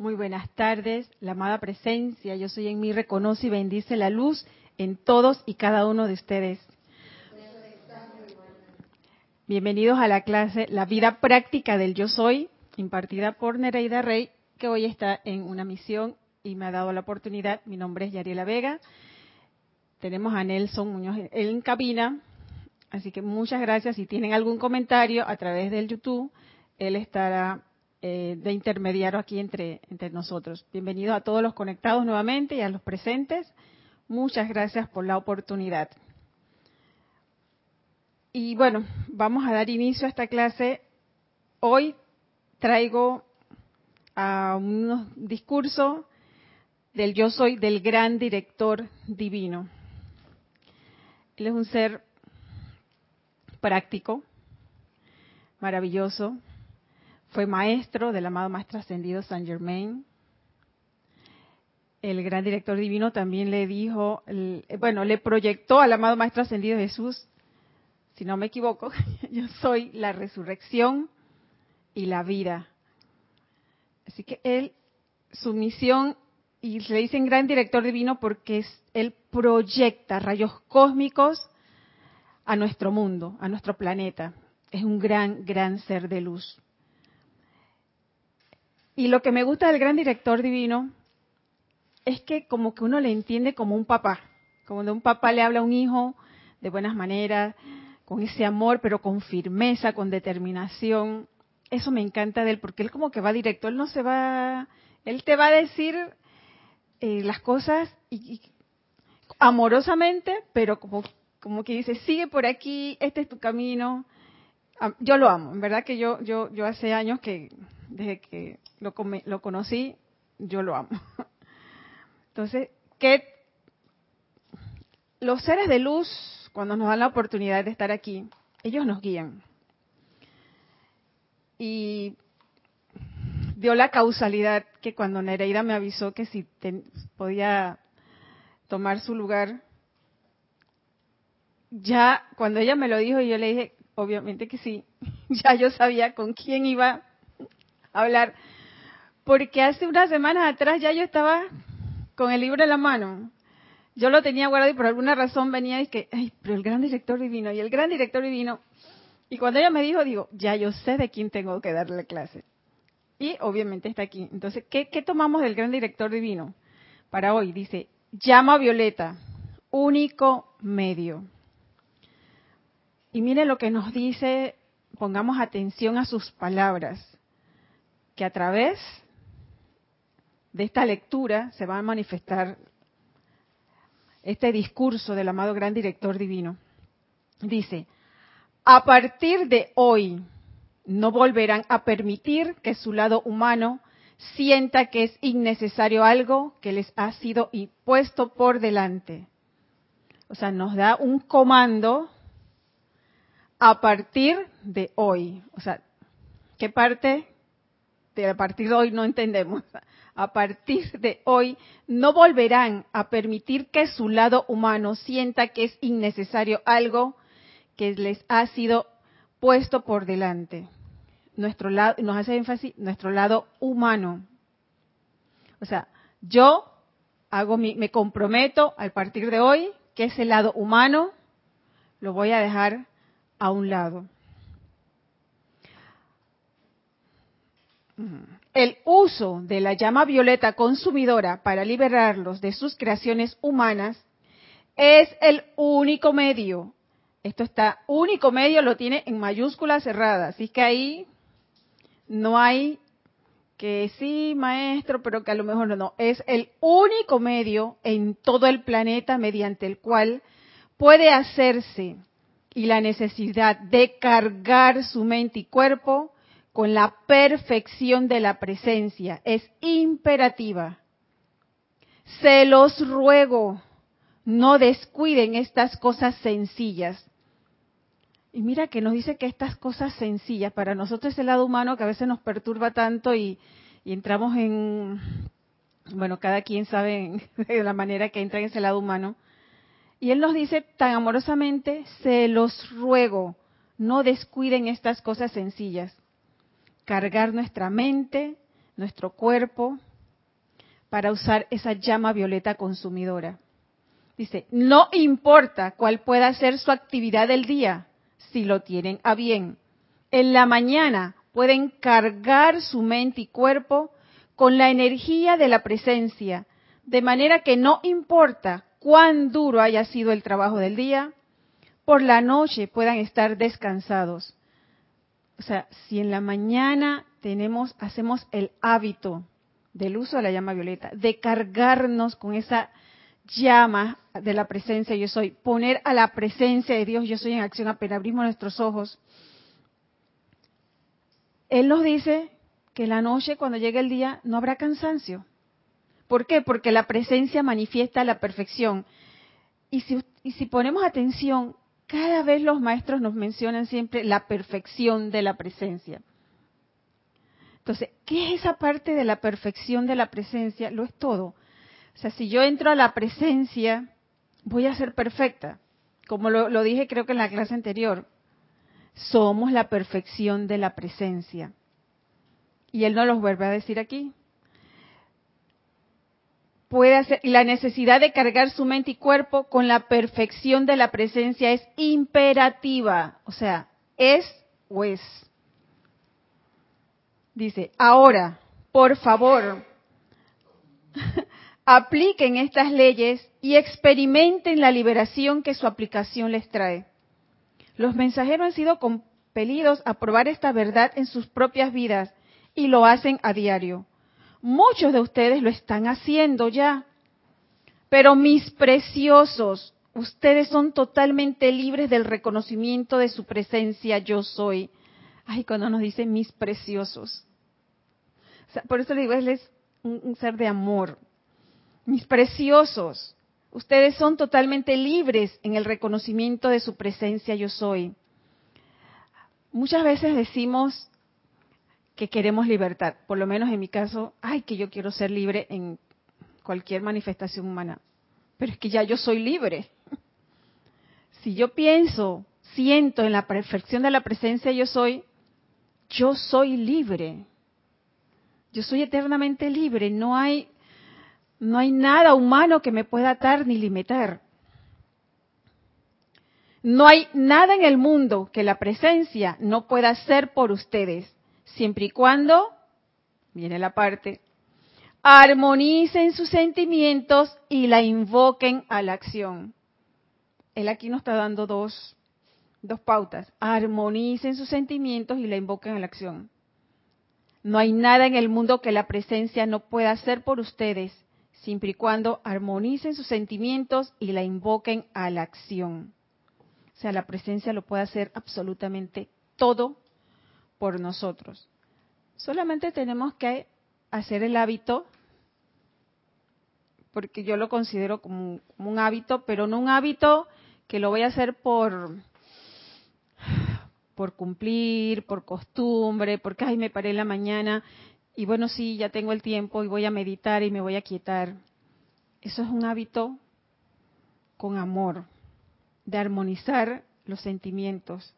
Muy buenas tardes, la amada presencia, yo soy en mí, reconoce y bendice la luz en todos y cada uno de ustedes. Bienvenidos a la clase La vida práctica del yo soy, impartida por Nereida Rey, que hoy está en una misión y me ha dado la oportunidad. Mi nombre es Yariela Vega. Tenemos a Nelson Muñoz en cabina, así que muchas gracias. Si tienen algún comentario a través del YouTube, él estará eh, de intermediario aquí entre, entre nosotros. Bienvenidos a todos los conectados nuevamente y a los presentes. Muchas gracias por la oportunidad. Y bueno, vamos a dar inicio a esta clase. Hoy traigo a un discurso del yo soy del gran director divino. Él es un ser práctico, maravilloso, fue maestro del amado Maestro Ascendido Saint Germain. El gran director divino también le dijo, bueno, le proyectó al amado Maestro Ascendido Jesús, si no me equivoco, yo soy la resurrección y la vida. Así que él, su misión, y le dicen gran director divino porque él proyecta rayos cósmicos a nuestro mundo, a nuestro planeta. Es un gran, gran ser de luz. Y lo que me gusta del gran director divino es que como que uno le entiende como un papá, como de un papá le habla a un hijo de buenas maneras, con ese amor, pero con firmeza, con determinación. Eso me encanta de él, porque él como que va directo, él no se va, él te va a decir eh, las cosas y, amorosamente, pero como, como que dice, sigue por aquí, este es tu camino. Yo lo amo, en verdad que yo, yo, yo hace años que, desde que lo, lo conocí, yo lo amo. Entonces, que los seres de luz, cuando nos dan la oportunidad de estar aquí, ellos nos guían. Y dio la causalidad que cuando Nereida me avisó que si podía tomar su lugar, ya cuando ella me lo dijo y yo le dije, obviamente que sí, ya yo sabía con quién iba a hablar, porque hace unas semanas atrás ya yo estaba con el libro en la mano. Yo lo tenía guardado y por alguna razón venía y que, ay, pero el gran director divino, y el gran director divino. Y cuando ella me dijo, digo, ya yo sé de quién tengo que darle clase. Y obviamente está aquí. Entonces, ¿qué, qué tomamos del gran director divino para hoy? Dice, llama violeta, único medio. Y mire lo que nos dice, pongamos atención a sus palabras, que a través de esta lectura se va a manifestar este discurso del amado gran director divino. Dice, a partir de hoy no volverán a permitir que su lado humano sienta que es innecesario algo que les ha sido impuesto por delante. O sea, nos da un comando a partir de hoy. O sea, ¿qué parte de a partir de hoy no entendemos? a partir de hoy no volverán a permitir que su lado humano sienta que es innecesario algo que les ha sido puesto por delante. Nuestro lado, nos hace énfasis nuestro lado humano. O sea, yo hago mi, me comprometo a partir de hoy que ese lado humano lo voy a dejar a un lado. El uso de la llama violeta consumidora para liberarlos de sus creaciones humanas es el único medio. Esto está, único medio lo tiene en mayúsculas cerradas, así que ahí no hay que sí, maestro, pero que a lo mejor no, no. Es el único medio en todo el planeta mediante el cual puede hacerse y la necesidad de cargar su mente y cuerpo con la perfección de la presencia. Es imperativa. Se los ruego, no descuiden estas cosas sencillas. Y mira que nos dice que estas cosas sencillas, para nosotros es el lado humano que a veces nos perturba tanto y, entramos en, bueno, cada quien sabe de la manera que entra en ese lado humano. Y él nos dice tan amorosamente, se los ruego, no descuiden estas cosas sencillas cargar nuestra mente, nuestro cuerpo para usar esa llama violeta consumidora. Dice, no importa cuál pueda ser su actividad del día, si lo tienen a bien. En la mañana pueden cargar su mente y cuerpo con la energía de la presencia, de manera que no importa cuán duro haya sido el trabajo del día, por la noche puedan estar descansados. O sea, si en la mañana tenemos, hacemos el hábito del uso de la llama violeta, de cargarnos con esa llama de la presencia yo soy, poner a la presencia de Dios yo soy en acción apenas abrimos nuestros ojos. Él nos dice que la noche, cuando llegue el día, no habrá cansancio. ¿Por qué? Porque la presencia manifiesta la perfección. Y si, y si ponemos atención, cada vez los maestros nos mencionan siempre la perfección de la presencia. Entonces, ¿qué es esa parte de la perfección de la presencia? Lo es todo. O sea, si yo entro a la presencia, voy a ser perfecta. Como lo, lo dije creo que en la clase anterior, somos la perfección de la presencia. Y él no los vuelve a decir aquí. Puede hacer, la necesidad de cargar su mente y cuerpo con la perfección de la presencia es imperativa. O sea, es o es. Dice, ahora, por favor, apliquen estas leyes y experimenten la liberación que su aplicación les trae. Los mensajeros han sido compelidos a probar esta verdad en sus propias vidas y lo hacen a diario. Muchos de ustedes lo están haciendo ya. Pero mis preciosos, ustedes son totalmente libres del reconocimiento de su presencia yo soy. Ay, cuando nos dicen mis preciosos. por eso le digo, es un ser de amor. Mis preciosos, Ustedes son totalmente libres en el reconocimiento de su presencia yo soy. Muchas veces decimos que queremos libertad, por lo menos en mi caso, ay, que yo quiero ser libre en cualquier manifestación humana, pero es que ya yo soy libre. Si yo pienso, siento en la perfección de la presencia yo soy, yo soy libre. Yo soy eternamente libre, no hay no hay nada humano que me pueda atar ni limitar. No hay nada en el mundo que la presencia no pueda hacer por ustedes, siempre y cuando, viene la parte, armonicen sus sentimientos y la invoquen a la acción. Él aquí nos está dando dos, dos pautas. Armonicen sus sentimientos y la invoquen a la acción. No hay nada en el mundo que la presencia no pueda hacer por ustedes, siempre y cuando armonicen sus sentimientos y la invoquen a la acción. O sea, la presencia lo puede hacer absolutamente todo por nosotros. Solamente tenemos que hacer el hábito, porque yo lo considero como, un hábito, pero no un hábito que lo voy a hacer por por cumplir, por costumbre, porque ay me paré en la mañana y bueno, sí, ya tengo el tiempo y voy a meditar y me voy a quietar. Eso es un hábito con amor, de armonizar los sentimientos,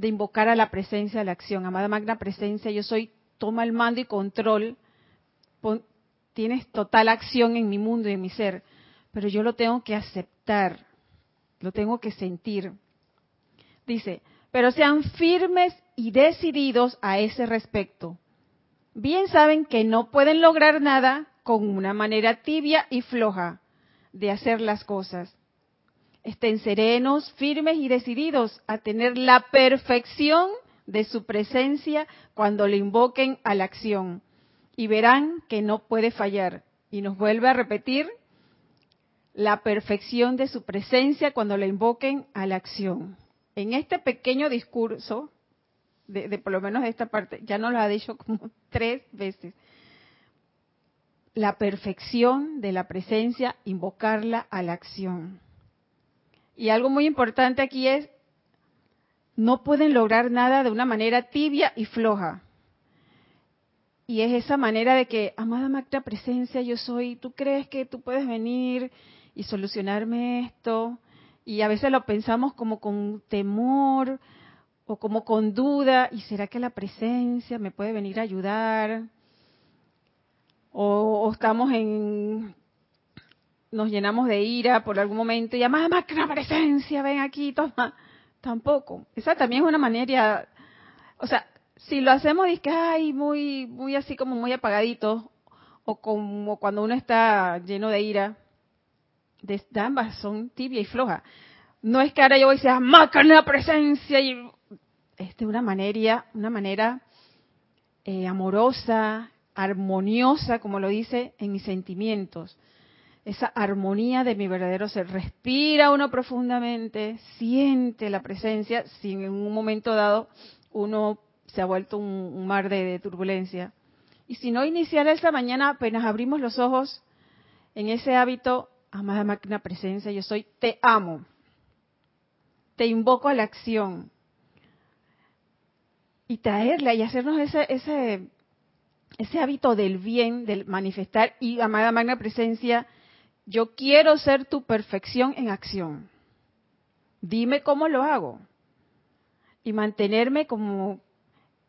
de invocar a la presencia de la acción. Amada Magna Presencia, yo soy, toma el mando y control, tienes total acción en mi mundo y en mi ser, pero yo lo tengo que aceptar, lo tengo que sentir. Dice, pero sean firmes y decididos a ese respecto bien saben que no pueden lograr nada con una manera tibia y floja de hacer las cosas. Estén serenos, firmes y decididos a tener la perfección de su presencia cuando le invoquen a la acción. Y verán que no puede fallar. Y nos vuelve a repetir la perfección de su presencia cuando le invoquen a la acción. En este pequeño discurso de, por lo menos de esta parte, ya nos lo ha dicho como tres veces. La perfección de la presencia, invocarla a la acción. Y algo muy importante aquí es, no pueden lograr nada de una manera tibia y floja. Y es esa manera de que, amada Magda Presencia, yo soy, tú crees que tú puedes venir y solucionarme esto. Y a veces lo pensamos como con temor, o como con duda, ¿y será que la presencia me puede venir a ayudar? o, estamos en, nos llenamos de ira por algún momento y que una presencia, ven aquí, toma. Tampoco. Esa también es una manera, o sea, si lo hacemos es que ay, muy, muy así como muy apagadito, o como cuando uno está lleno de ira, de, ambas son tibia y floja. No es que ahora yo voy a decir, máquina presencia y es una manera, una manera eh, amorosa, armoniosa, como lo dice, en mis sentimientos. Esa armonía de mi verdadero ser. Respira uno profundamente, siente la presencia, si en un momento dado uno se ha vuelto un, mar de, turbulencia. Y si no iniciar esta mañana, apenas abrimos los ojos en ese hábito, amada máquina presencia, yo soy, te amo. Te invoco a la acción. Y traerla y hacernos ese, ese, ese hábito del bien, del manifestar. Y amada magna presencia, yo quiero ser tu perfección en acción. Dime cómo lo hago. Y mantenerme como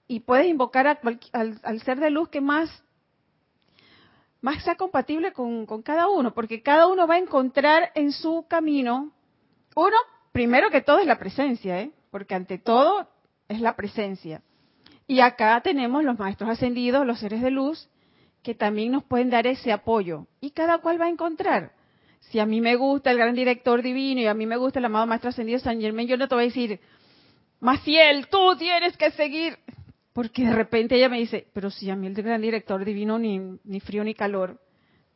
y puedes invocar al, ser de luz que más, más sea compatible con, cada uno, porque cada uno va a encontrar en su camino, uno, primero que todo es la presencia, ¿eh? porque ante todo es la presencia. Y acá tenemos los maestros ascendidos, los seres de luz, que también nos pueden dar ese apoyo. Y cada cual va a encontrar. Si a mí me gusta el gran director divino y a mí me gusta el amado maestro ascendido San Germán, yo no te voy a decir, Maciel, tú tienes que seguir. Porque de repente ella me dice, pero si a mí el gran director divino ni, ni frío ni calor,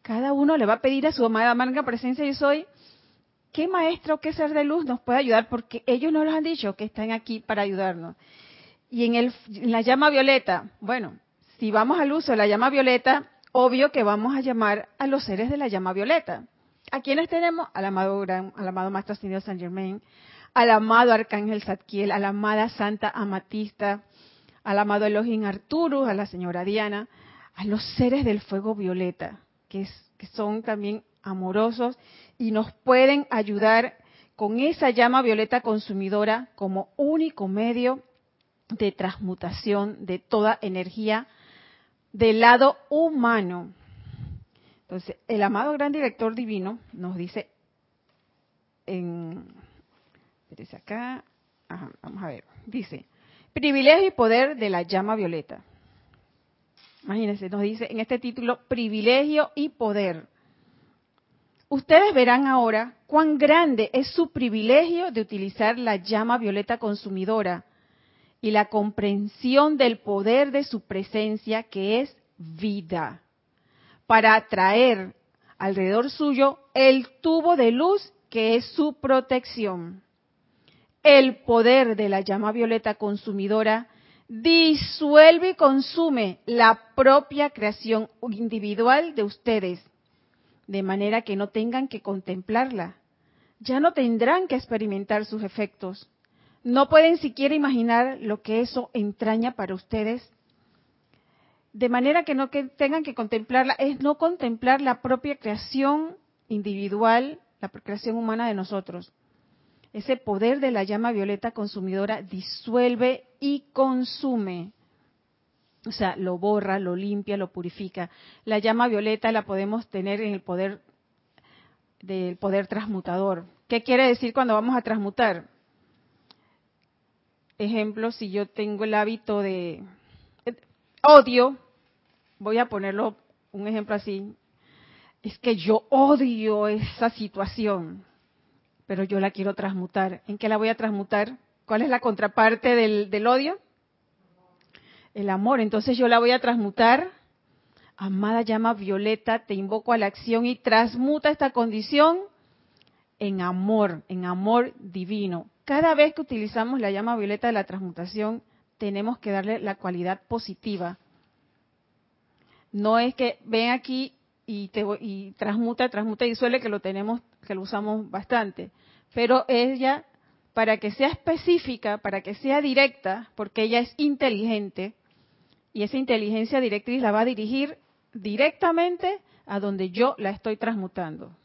cada uno le va a pedir a su amada manga presencia y soy, ¿qué maestro, qué ser de luz nos puede ayudar? Porque ellos nos lo han dicho que están aquí para ayudarnos. Y en, el, en la llama violeta, bueno, si vamos al uso de la llama violeta, obvio que vamos a llamar a los seres de la llama violeta. ¿A quiénes tenemos? Al amado, gran, al amado Maestro Ascendido San Germain, al amado Arcángel Zadkiel, a la amada Santa Amatista, al amado Elohim Arturus, a la señora Diana, a los seres del fuego violeta, que, que son también amorosos y nos pueden ayudar con esa llama violeta consumidora como único medio de transmutación de toda energía del lado humano. Entonces, el amado gran director divino nos dice en, acá, vamos a ver, dice, Privilegio y poder de la llama violeta. Imagínense, nos dice en este título, privilegio y poder. Ustedes verán ahora cuán grande es su privilegio de utilizar la llama violeta consumidora y la comprensión del poder de su presencia que es vida, para atraer alrededor suyo el tubo de luz que es su protección el poder de la llama violeta consumidora disuelve y consume la propia creación individual de ustedes, de manera que no tengan que contemplarla. Ya no tendrán que experimentar sus efectos. No pueden siquiera imaginar lo que eso entraña para ustedes. De manera que no que tengan que contemplarla es no contemplar la propia creación individual, la creación humana de nosotros ese poder de la llama violeta consumidora disuelve y consume. O sea, lo borra, lo limpia, lo purifica. La llama violeta la podemos tener en el poder del poder transmutador. ¿Qué quiere decir cuando vamos a transmutar? Ejemplo, si yo tengo el hábito de odio, voy a ponerlo un ejemplo así, es que yo odio esa situación pero yo la quiero transmutar. ¿En qué la voy a transmutar? ¿Cuál es la contraparte del, odio? El amor. Entonces yo la voy a transmutar. Amada llama violeta, te invoco a la acción y transmuta esta condición en amor, en amor divino. Cada vez que utilizamos la llama violeta de la transmutación, tenemos que darle la cualidad positiva. No es que ven aquí y, te, y transmuta, transmuta y suele que lo tenemos, que lo usamos bastante. Pero ella, para que sea específica, para que sea directa, porque ella es inteligente, y esa inteligencia directriz la va a dirigir directamente a donde yo la estoy transmutando.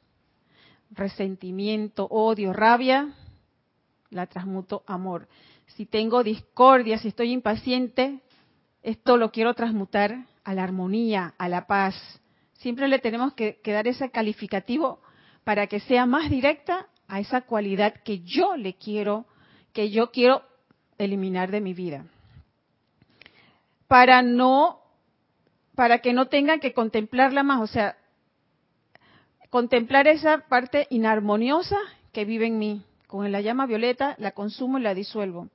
Resentimiento, odio, rabia, la transmuto amor. Si tengo discordia, si estoy impaciente, esto lo quiero transmutar a la armonía, a la paz, Siempre le tenemos que, dar ese calificativo para que sea más directa a esa cualidad que yo le quiero, que yo quiero eliminar de mi vida. Para no, para que no tengan que contemplarla más, o sea, contemplar esa parte inarmoniosa que vive en mí. Con la llama violeta la consumo y la disuelvo.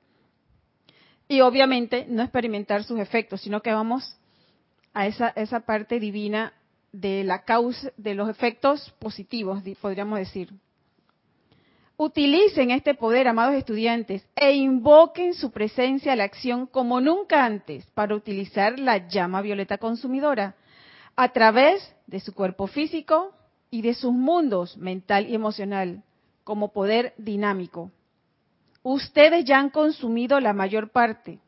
Y obviamente no experimentar sus efectos, sino que vamos a esa, esa parte divina de la causa, de los efectos positivos, podríamos decir. Utilicen este poder, amados estudiantes, e invoquen su presencia a la acción como nunca antes para utilizar la llama violeta consumidora a través de su cuerpo físico y de sus mundos mental y emocional como poder dinámico. Ustedes ya han consumido la mayor parte.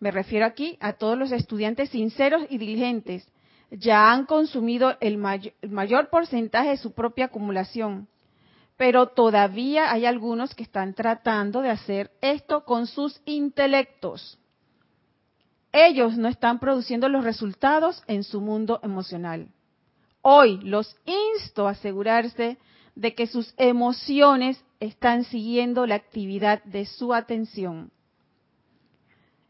Me refiero aquí a todos los estudiantes sinceros y diligentes ya han consumido el, mayor porcentaje de su propia acumulación, pero todavía hay algunos que están tratando de hacer esto con sus intelectos. Ellos no están produciendo los resultados en su mundo emocional. Hoy los insto a asegurarse de que sus emociones están siguiendo la actividad de su atención.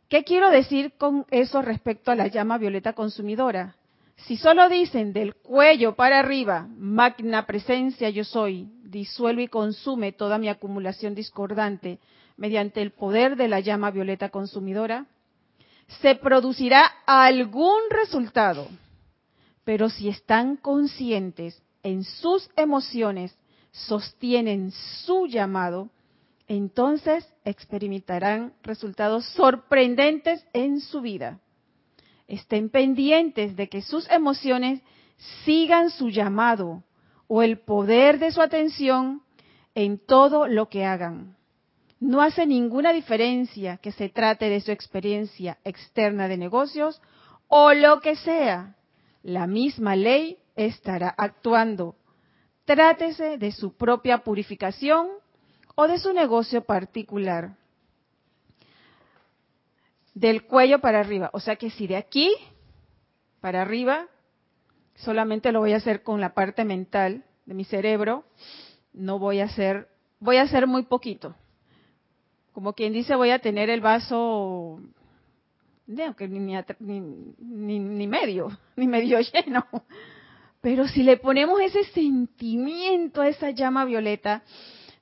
¿Qué quiero decir con eso respecto a la llama violeta consumidora? Si solo dicen del cuello para arriba, magna presencia yo soy, disuelve y consume toda mi acumulación discordante mediante el poder de la llama violeta consumidora, se producirá algún resultado. Pero si están conscientes en sus emociones, sostienen su llamado, entonces experimentarán resultados sorprendentes en su vida estén pendientes de que sus emociones sigan su llamado o el poder de su atención en todo lo que hagan. No hace ninguna diferencia que se trate de su experiencia externa de negocios o lo que sea. La misma ley estará actuando. Trátese de su propia purificación o de su negocio particular del cuello para arriba. O sea que si de aquí para arriba, solamente lo voy a hacer con la parte mental de mi cerebro, no voy a hacer, voy a hacer muy poquito. Como quien dice, voy a tener el vaso ni, ni, ni medio, ni medio lleno. Pero si le ponemos ese sentimiento a esa llama violeta,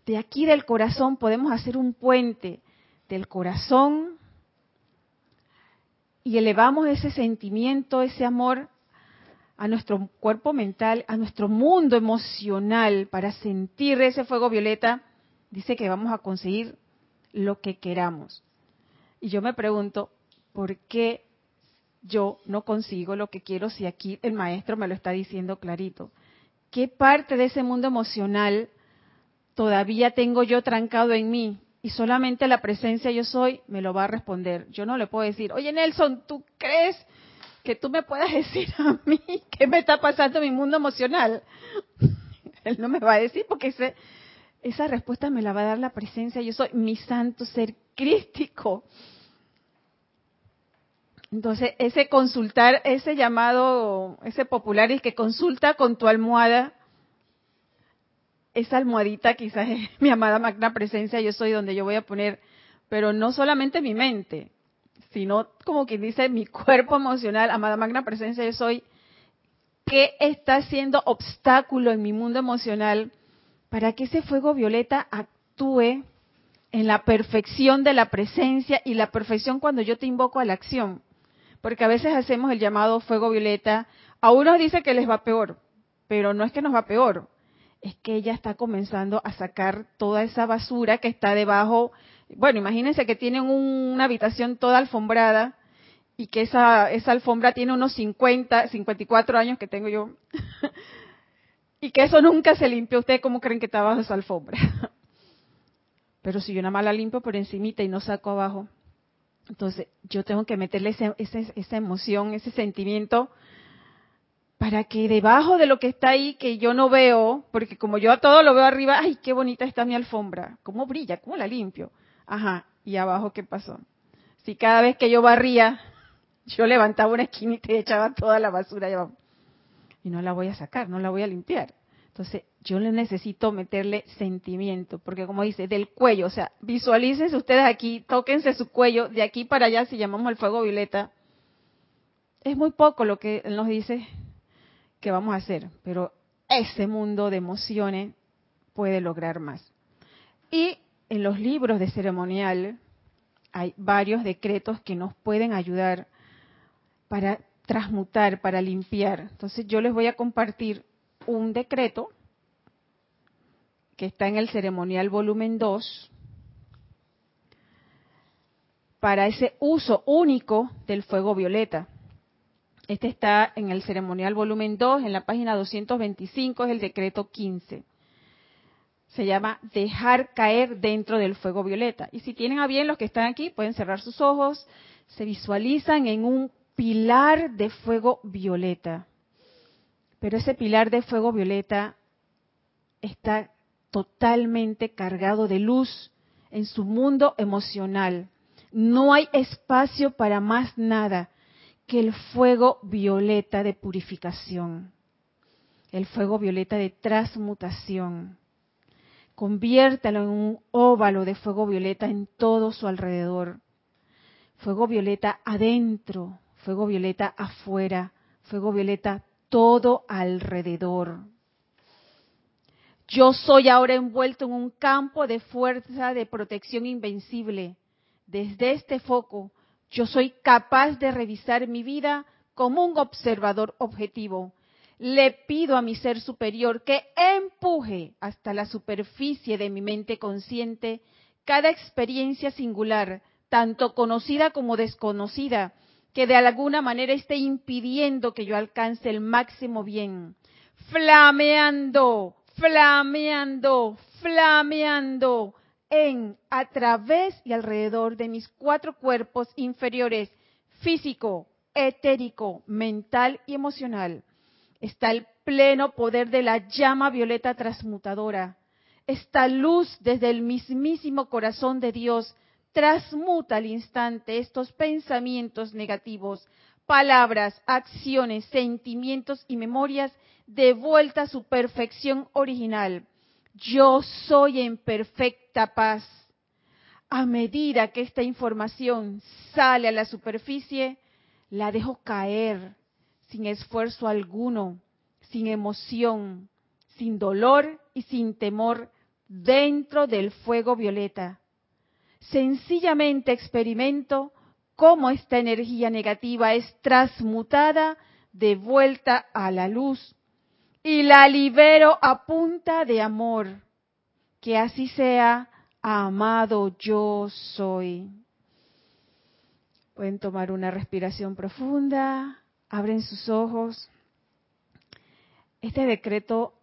de aquí del corazón podemos hacer un puente del corazón y elevamos ese sentimiento, ese amor a nuestro cuerpo mental, a nuestro mundo emocional para sentir ese fuego violeta, dice que vamos a conseguir lo que queramos. Y yo me pregunto, ¿por qué yo no consigo lo que quiero si aquí el maestro me lo está diciendo clarito? ¿Qué parte de ese mundo emocional todavía tengo yo trancado en mí? y solamente la presencia yo soy me lo va a responder. Yo no le puedo decir, oye Nelson, ¿tú crees que tú me puedas decir a mí qué me está pasando en mi mundo emocional? Él no me va a decir porque esa respuesta me la va a dar la presencia yo soy, mi santo ser crístico. Entonces, ese consultar, ese llamado, ese popular es que consulta con tu almohada, esa almohadita quizás es mi amada magna presencia, yo soy donde yo voy a poner, pero no solamente mi mente, sino como quien dice mi cuerpo emocional, amada magna presencia, yo soy, ¿qué está siendo obstáculo en mi mundo emocional para que ese fuego violeta actúe en la perfección de la presencia y la perfección cuando yo te invoco a la acción? Porque a veces hacemos el llamado fuego violeta, a unos dice que les va peor, pero no es que nos va peor, es que ella está comenzando a sacar toda esa basura que está debajo. Bueno, imagínense que tienen una habitación toda alfombrada y que esa, esa alfombra tiene unos 50, 54 años que tengo yo. y que eso nunca se limpió. ¿Ustedes cómo creen que está abajo esa alfombra? Pero si yo nada más la limpio por encimita y no saco abajo, entonces yo tengo que meterle esa emoción, ese sentimiento para que debajo de lo que está ahí, que yo no veo, porque como yo a todo lo veo arriba, ay, qué bonita está mi alfombra, cómo brilla, cómo la limpio. Ajá, y abajo, ¿qué pasó? Si cada vez que yo barría, yo levantaba una esquinita y echaba toda la basura y no la voy a sacar, no la voy a limpiar. Entonces, yo le necesito meterle sentimiento, porque como dice, del cuello, o sea, visualícense ustedes aquí, tóquense su cuello, de aquí para allá, si llamamos el fuego violeta, es muy poco lo que nos dice que vamos a hacer, pero ese mundo de emociones puede lograr más. Y en los libros de ceremonial hay varios decretos que nos pueden ayudar para transmutar, para limpiar. Entonces yo les voy a compartir un decreto que está en el ceremonial volumen 2 para ese uso único del fuego violeta. Este está en el ceremonial volumen 2, en la página 225, es el decreto 15. Se llama dejar caer dentro del fuego violeta. Y si tienen a bien los que están aquí, pueden cerrar sus ojos, se visualizan en un pilar de fuego violeta. Pero ese pilar de fuego violeta está totalmente cargado de luz en su mundo emocional. No hay espacio para más nada que el fuego violeta de purificación, el fuego violeta de transmutación. Conviértalo en un óvalo de fuego violeta en todo su alrededor. Fuego violeta adentro, fuego violeta afuera, fuego violeta todo alrededor. Yo soy ahora envuelto en un campo de fuerza de protección invencible. Desde este foco, yo soy capaz de revisar mi vida como un observador objetivo. Le pido a mi ser superior que empuje hasta la superficie de mi mente consciente cada experiencia singular, tanto conocida como desconocida, que de alguna manera esté impidiendo que yo alcance el máximo bien. Flameando, flameando, flameando en, a través y alrededor de mis cuatro cuerpos inferiores, físico, etérico, mental y emocional. Está el pleno poder de la llama violeta transmutadora. Esta luz desde el mismísimo corazón de Dios transmuta al instante estos pensamientos negativos, palabras, acciones, sentimientos y memorias de vuelta a su perfección original. Yo soy en perfecta paz. A medida que esta información sale a la superficie, la dejo caer sin esfuerzo alguno, sin emoción, sin dolor y sin temor dentro del fuego violeta sencillamente experimento cómo esta energía negativa es transmutada de vuelta a la luz y la libero a punta de amor. Que así sea, amado yo soy. Pueden tomar una respiración profunda, abren sus ojos. Este decreto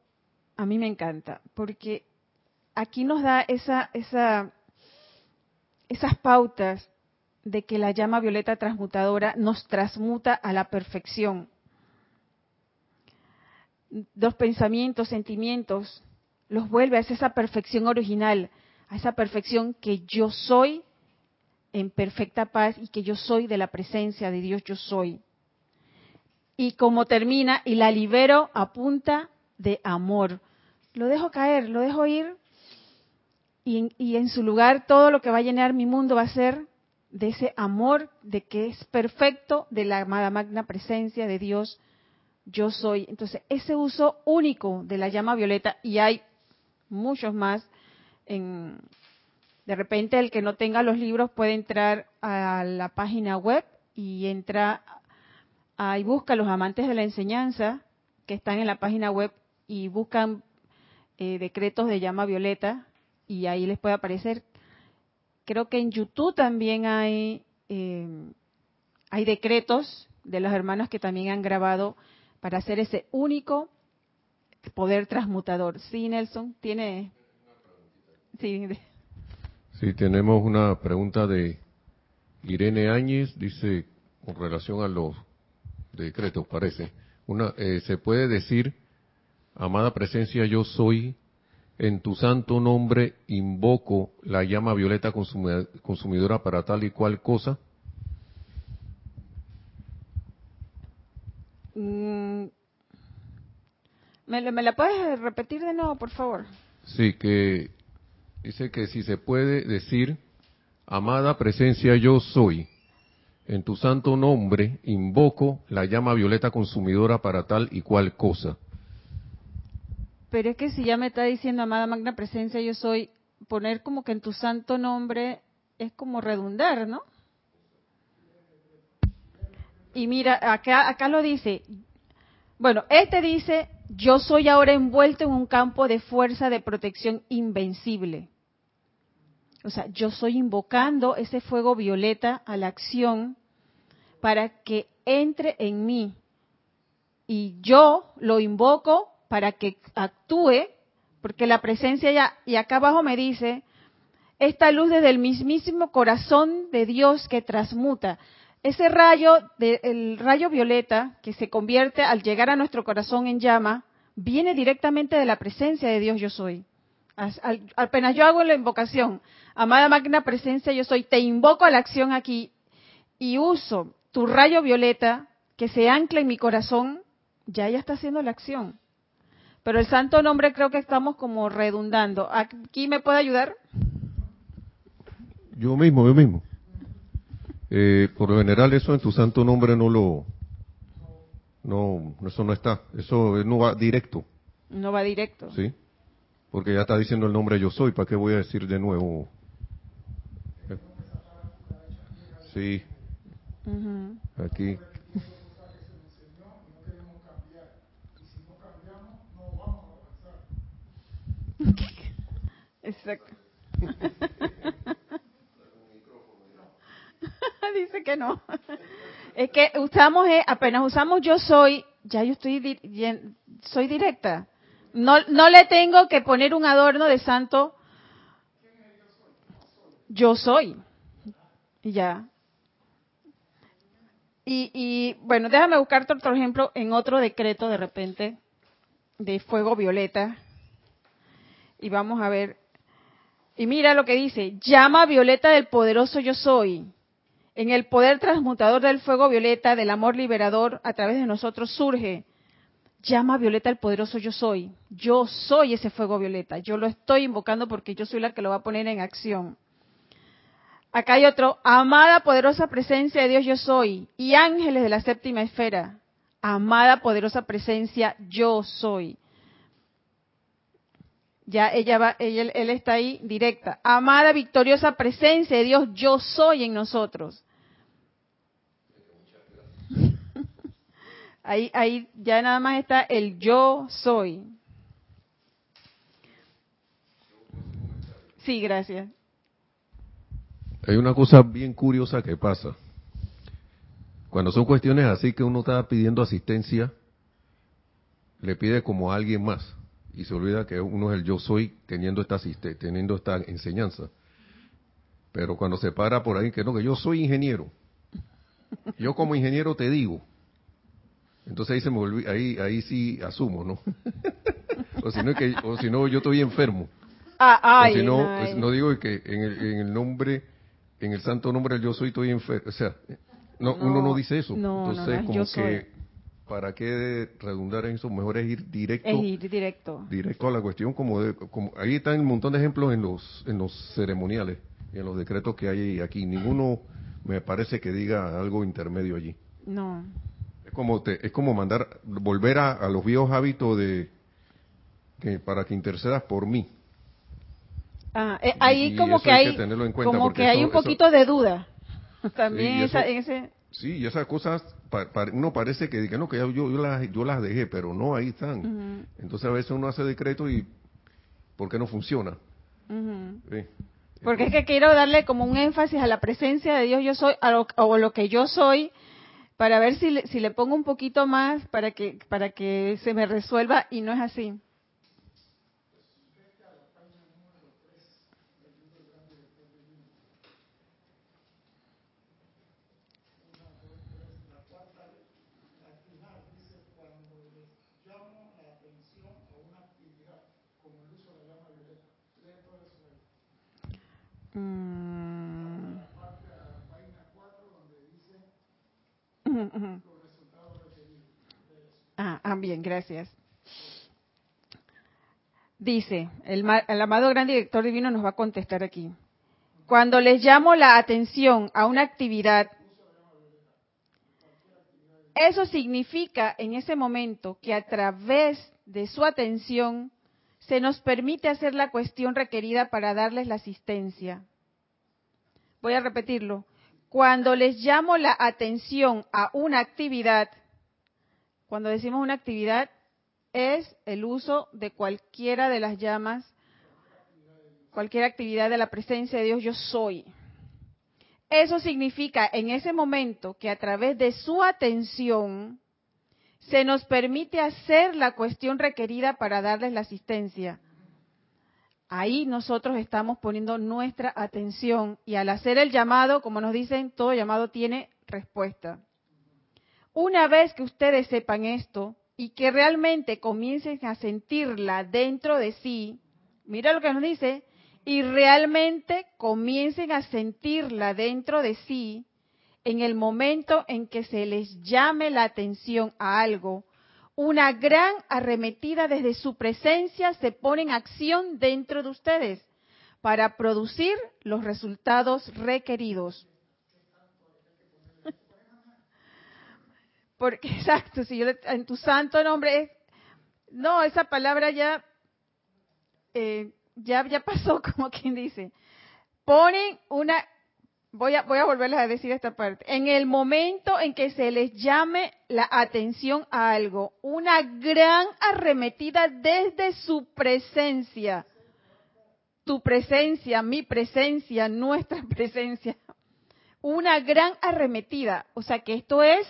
a mí me encanta porque aquí nos da esa, esa esas pautas de que la llama violeta transmutadora nos transmuta a la perfección. Los pensamientos, sentimientos, los vuelve a esa perfección original, a esa perfección que yo soy en perfecta paz y que yo soy de la presencia de Dios, yo soy. Y como termina, y la libero a punta de amor. Lo dejo caer, lo dejo ir y en, su lugar todo lo que va a llenar mi mundo va a ser de ese amor de que es perfecto de la amada magna presencia de Dios yo soy. Entonces, ese uso único de la llama violeta, y hay muchos más, en, de repente el que no tenga los libros puede entrar a la página web y entra ahí busca los amantes de la enseñanza que están en la página web y buscan eh, decretos de llama violeta y ahí les puede aparecer. Creo que en YouTube también hay, eh, hay decretos de los hermanos que también han grabado para hacer ese único poder transmutador. Sí, Nelson, tiene... Sí, sí tenemos una pregunta de Irene Áñez, dice, con relación a los decretos, parece. Una, eh, se puede decir, amada presencia, yo soy en tu santo nombre invoco la llama violeta consumidora para tal y cual cosa? Mm, ¿Me, la puedes repetir de nuevo, por favor? Sí, que dice que si se puede decir, amada presencia yo soy, en tu santo nombre invoco la llama violeta consumidora para tal y cual cosa. Pero es que si ya me está diciendo, amada magna presencia yo soy, poner como que en tu santo nombre es como redundar, ¿no? Y mira, acá, acá lo dice. Bueno, este dice, yo soy ahora envuelto en un campo de fuerza de protección invencible. O sea, yo estoy invocando ese fuego violeta a la acción para que entre en mí. Y yo lo invoco para que actúe, porque la presencia ya, y acá abajo me dice, esta luz desde el mismísimo corazón de Dios que transmuta. Ese rayo, el rayo violeta que se convierte al llegar a nuestro corazón en llama, viene directamente de la presencia de Dios yo soy. apenas yo hago la invocación, amada máquina presencia yo soy, te invoco a la acción aquí y uso tu rayo violeta que se ancla en mi corazón, ya ella está haciendo la acción. Pero el santo nombre creo que estamos como redundando. ¿Aquí me puede ayudar? Yo mismo, yo mismo. Eh, por lo general eso en tu santo nombre no lo, no, eso no está, eso no va directo. No va directo. Sí, porque ya está diciendo el nombre yo soy, ¿para qué voy a decir de nuevo? Sí, aquí. Exacto. Dice que no. Es que usamos, eh, apenas usamos yo soy, ya yo estoy, soy directa. No, no le tengo que poner un adorno de santo. Yo soy. Y ya. Y, y bueno, déjame buscarte otro ejemplo en otro decreto de repente de fuego violeta. Y vamos a ver. Y mira lo que dice, llama violeta del poderoso yo soy en el poder transmutador del fuego violeta, del amor liberador, a través de nosotros surge. Llama violeta el poderoso yo soy. Yo soy ese fuego violeta. Yo lo estoy invocando porque yo soy la que lo va a poner en acción. Acá hay otro. Amada poderosa presencia de Dios yo soy. Y ángeles de la séptima esfera. Amada poderosa presencia yo soy. Ya ella va, él está ahí directa. Amada victoriosa presencia de Dios yo soy en nosotros. Ahí, ahí ya nada más está el yo soy. Sí, gracias. Hay una cosa bien curiosa que pasa. Cuando son cuestiones así que uno está pidiendo asistencia, le pide como a alguien más y se olvida que uno es el yo soy teniendo esta teniendo esta enseñanza. Pero cuando se para por ahí que no, que yo soy ingeniero. Yo como ingeniero te digo, entonces ahí se me ahí, ahí sí asumo, ¿no? o si no, que, o si no, yo estoy enfermo. Ah, o si no, no digo que en el, en el nombre, en el santo nombre del yo soy, estoy enfermo. O sea, no, uno no dice eso. Entonces, como que, ¿para qué redundar en eso? Mejor es ir directo. Es ir directo. Directo a la cuestión, como, de, como ahí están un montón de ejemplos en los, en los ceremoniales y en los decretos que hay aquí. Ninguno me parece que diga algo intermedio allí. No. Es como, te, es como mandar, volver a, los viejos hábitos de, que, para que intercedas por mí. Ah, eh, ahí como que hay, como que hay un poquito de duda. También esa, ese... Sí, y esas cosas, uno parece que, no, que yo, yo, las, yo las dejé, pero no, ahí están. Entonces a veces uno hace decreto y ¿por qué no funciona? Porque es que quiero darle como un énfasis a la presencia de Dios yo soy, a lo, o lo que yo soy, para ver si le, si le pongo un poquito más para que, para que se me resuelva y no es así. Ah, ah, bien, gracias. Dice, el, el amado gran director divino nos va a contestar aquí. Cuando les llamo la atención a una actividad, eso significa en ese momento que a través de su atención se nos permite hacer la cuestión requerida para darles la asistencia. Voy a repetirlo. Cuando les llamo la atención a una actividad, cuando decimos una actividad, es el uso de cualquiera de las llamas, cualquier actividad de la presencia de Dios, yo soy. Eso significa en ese momento que a través de su atención se nos permite hacer la cuestión requerida para darles la asistencia. Ahí nosotros estamos poniendo nuestra atención y al hacer el llamado, como nos dicen, todo llamado tiene respuesta. Una vez que ustedes sepan esto y que realmente comiencen a sentirla dentro de sí, mira lo que nos dice, y realmente comiencen a sentirla dentro de sí, en el momento en que se les llame la atención a algo, una gran arremetida desde su presencia se pone en acción dentro de ustedes para producir los resultados requeridos. Porque, exacto, si yo en tu santo nombre, no, esa palabra ya eh, ya, ya pasó, como quien dice. Ponen una, voy a, voy a volverles a decir esta parte. En el momento en que se les llame la atención a algo, una gran arremetida desde su presencia. Tu presencia, mi presencia, nuestra presencia. Una gran arremetida. O sea que esto es,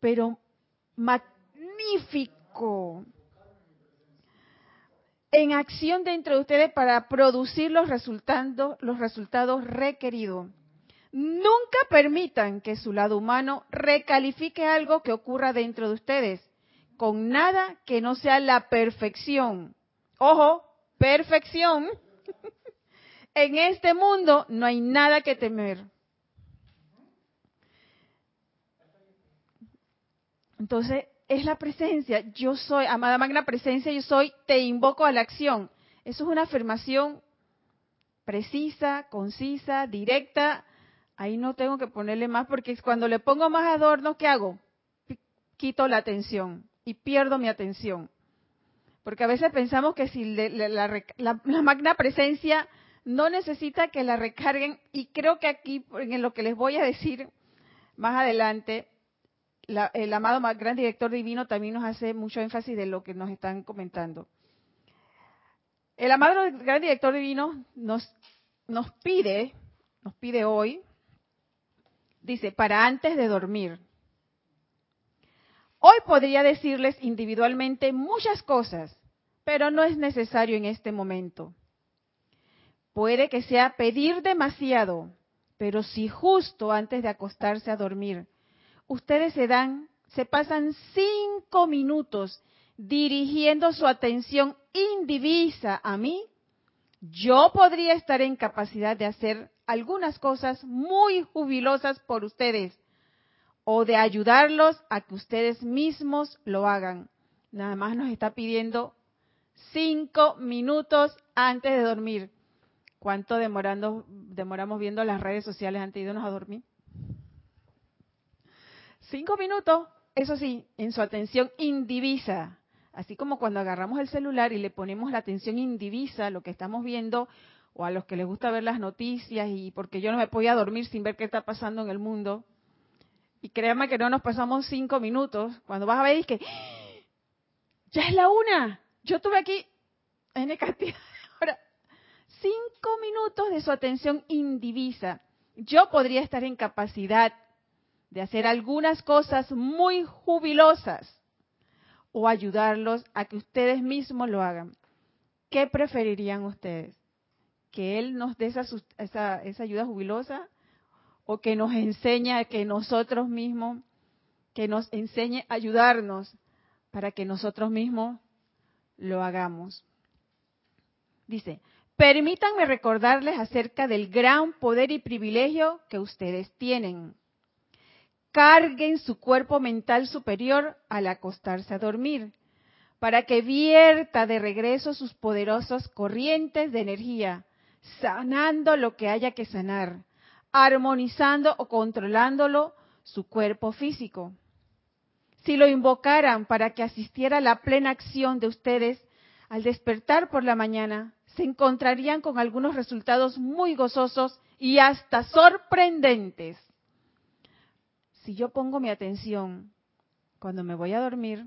pero magnífico en acción dentro de ustedes para producir los resultados, los resultados requeridos. Nunca permitan que su lado humano recalifique algo que ocurra dentro de ustedes, con nada que no sea la perfección. Ojo, perfección. en este mundo no hay nada que temer. Entonces, es la presencia. Yo soy, amada magna presencia, yo soy, te invoco a la acción. Eso es una afirmación precisa, concisa, directa. Ahí no tengo que ponerle más porque cuando le pongo más adornos, ¿qué hago? Quito la atención y pierdo mi atención. Porque a veces pensamos que si la, la magna presencia no necesita que la recarguen y creo que aquí, en lo que les voy a decir más adelante, el amado gran director divino también nos hace mucho énfasis de lo que nos están comentando. El amado gran director divino nos, nos pide, nos pide hoy, dice, para antes de dormir. Hoy podría decirles individualmente muchas cosas, pero no es necesario en este momento. Puede que sea pedir demasiado, pero si justo antes de acostarse a dormir ustedes se dan, se pasan cinco minutos dirigiendo su atención indivisa a mí, yo podría estar en capacidad de hacer algunas cosas muy jubilosas por ustedes o de ayudarlos a que ustedes mismos lo hagan. Nada más nos está pidiendo cinco minutos antes de dormir. ¿Cuánto demorando, demoramos viendo las redes sociales antes de irnos a dormir? Cinco minutos, eso sí, en su atención indivisa. Así como cuando agarramos el celular y le ponemos la atención indivisa a lo que estamos viendo, o a los que les gusta ver las noticias, y porque yo no me podía dormir sin ver qué está pasando en el mundo. Y créanme que no nos pasamos cinco minutos. Cuando vas a ver, es que ya es la una. Yo tuve aquí en cantidad de Cinco minutos de su atención indivisa. Yo podría estar en capacidad de hacer algunas cosas muy jubilosas o ayudarlos a que ustedes mismos lo hagan. ¿Qué preferirían ustedes? ¿Que Él nos dé esa, esa, ayuda jubilosa o que nos enseñe que nosotros mismos, que nos enseñe a ayudarnos para que nosotros mismos lo hagamos? Dice, permítanme recordarles acerca del gran poder y privilegio que ustedes tienen carguen su cuerpo mental superior al acostarse a dormir, para que vierta de regreso sus poderosas corrientes de energía, sanando lo que haya que sanar, armonizando o controlándolo su cuerpo físico. Si lo invocaran para que asistiera a la plena acción de ustedes, al despertar por la mañana, se encontrarían con algunos resultados muy gozosos y hasta sorprendentes. Si yo pongo mi atención cuando me voy a dormir,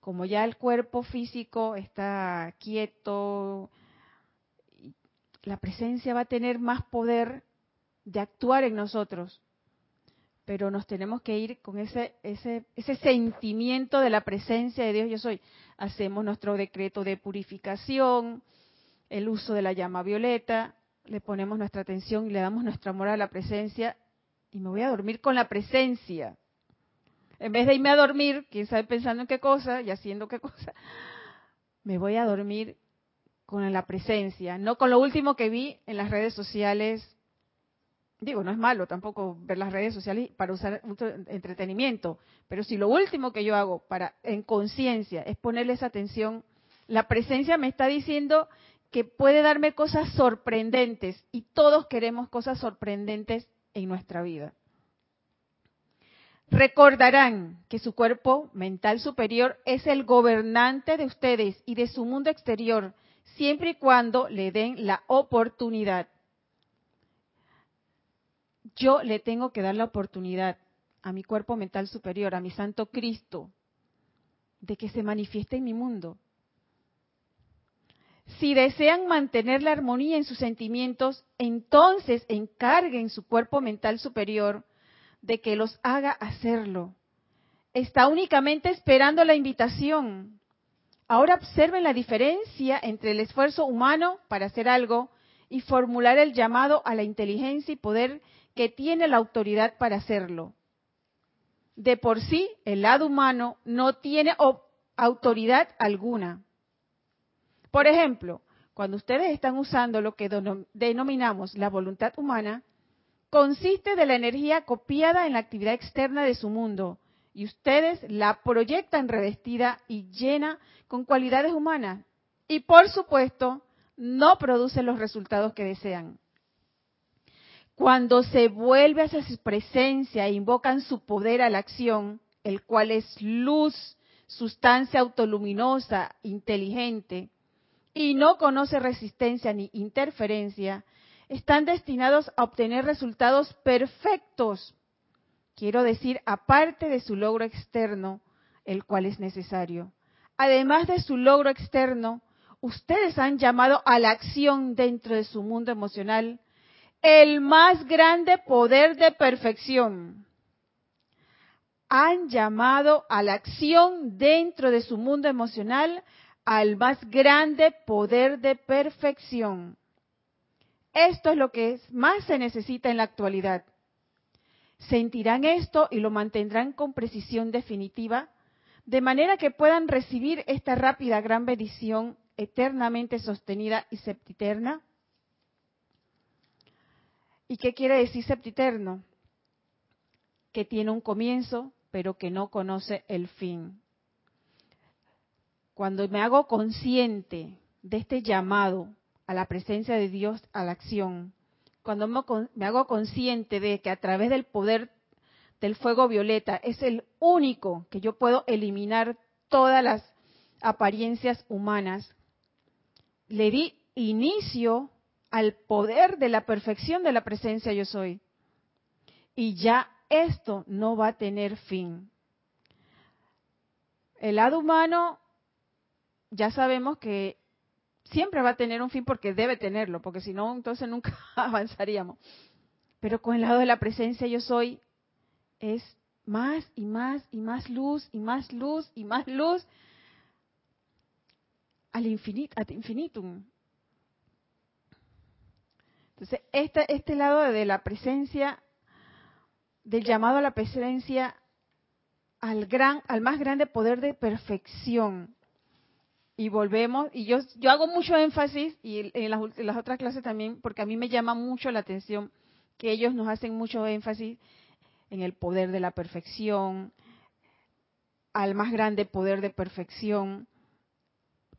como ya el cuerpo físico está quieto, la presencia va a tener más poder de actuar en nosotros. Pero nos tenemos que ir con ese, ese, ese sentimiento de la presencia de Dios yo soy. Hacemos nuestro decreto de purificación, el uso de la llama violeta, le ponemos nuestra atención y le damos nuestro amor a la presencia y me voy a dormir con la presencia. En vez de irme a dormir, quién sabe pensando en qué cosa y haciendo qué cosa, me voy a dormir con la presencia, no con lo último que vi en las redes sociales. Digo, no es malo tampoco ver las redes sociales para usar entretenimiento, pero si lo último que yo hago para en conciencia es ponerles atención, la presencia me está diciendo que puede darme cosas sorprendentes y todos queremos cosas sorprendentes en nuestra vida. Recordarán que su cuerpo mental superior es el gobernante de ustedes y de su mundo exterior, siempre y cuando le den la oportunidad. Yo le tengo que dar la oportunidad a mi cuerpo mental superior, a mi Santo Cristo, de que se manifieste en mi mundo. Si desean mantener la armonía en sus sentimientos, entonces encarguen su cuerpo mental superior de que los haga hacerlo. Está únicamente esperando la invitación. Ahora observen la diferencia entre el esfuerzo humano para hacer algo y formular el llamado a la inteligencia y poder que tiene la autoridad para hacerlo. De por sí, el lado humano no tiene autoridad alguna. Por ejemplo, cuando ustedes están usando lo que denominamos la voluntad humana, consiste de la energía copiada en la actividad externa de su mundo y ustedes la proyectan revestida y llena con cualidades humanas y por supuesto no producen los resultados que desean. Cuando se vuelve hacia su presencia e invocan su poder a la acción, el cual es luz, sustancia autoluminosa, inteligente, y no conoce resistencia ni interferencia, están destinados a obtener resultados perfectos. Quiero decir, aparte de su logro externo, el cual es necesario. Además de su logro externo, ustedes han llamado a la acción dentro de su mundo emocional el más grande poder de perfección. Han llamado a la acción dentro de su mundo emocional al más grande poder de perfección. Esto es lo que más se necesita en la actualidad. Sentirán esto y lo mantendrán con precisión definitiva, de manera que puedan recibir esta rápida gran bendición eternamente sostenida y septiterna. ¿Y qué quiere decir septiterno? Que tiene un comienzo, pero que no conoce el fin. Cuando me hago consciente de este llamado a la presencia de Dios, a la acción, cuando me hago consciente de que a través del poder del fuego violeta es el único que yo puedo eliminar todas las apariencias humanas, le di inicio al poder de la perfección de la presencia yo soy. Y ya esto no va a tener fin. El lado humano ya sabemos que siempre va a tener un fin porque debe tenerlo, porque si no, entonces nunca avanzaríamos. Pero con el lado de la presencia yo soy, es más y más y más luz y más luz y más luz al infinitum. Entonces, este, este lado de la presencia, del llamado a la presencia al gran, al más grande poder de perfección, y volvemos, y yo, yo hago mucho énfasis, y en las, otras clases también, porque a mí me llama mucho la atención que ellos nos hacen mucho énfasis en el poder de la perfección, al más grande poder de perfección,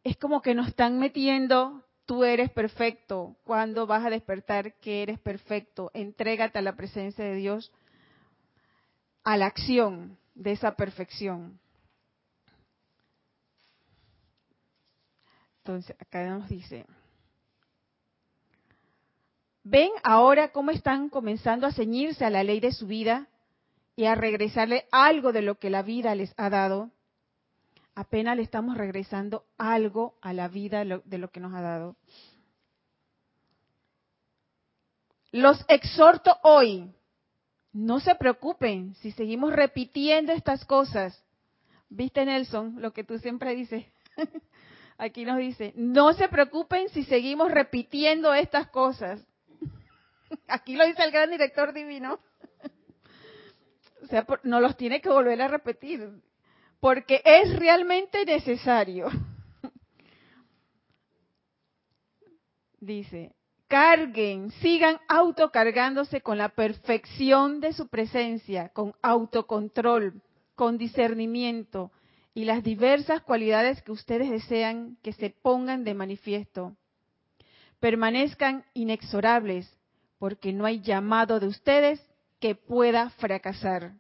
es como que nos están metiendo, tú eres perfecto, cuando vas a despertar que eres perfecto, entrégate a la presencia de Dios, a la acción de esa perfección. Entonces, acá nos dice, ven ahora cómo están comenzando a ceñirse a la ley de su vida y a regresarle algo de lo que la vida les ha dado. Apenas le estamos regresando algo a la vida de lo que nos ha dado. Los exhorto hoy, no se preocupen si seguimos repitiendo estas cosas. ¿Viste, Nelson, lo que tú siempre dices? Aquí nos dice, no se preocupen si seguimos repitiendo estas cosas. Aquí lo dice el gran director divino. O sea, no los tiene que volver a repetir, porque es realmente necesario. Dice, carguen, sigan autocargándose con la perfección de su presencia, con autocontrol, con discernimiento, y las diversas cualidades que ustedes desean que se pongan de manifiesto. Permanezcan inexorables, porque no hay llamado de ustedes que pueda fracasar.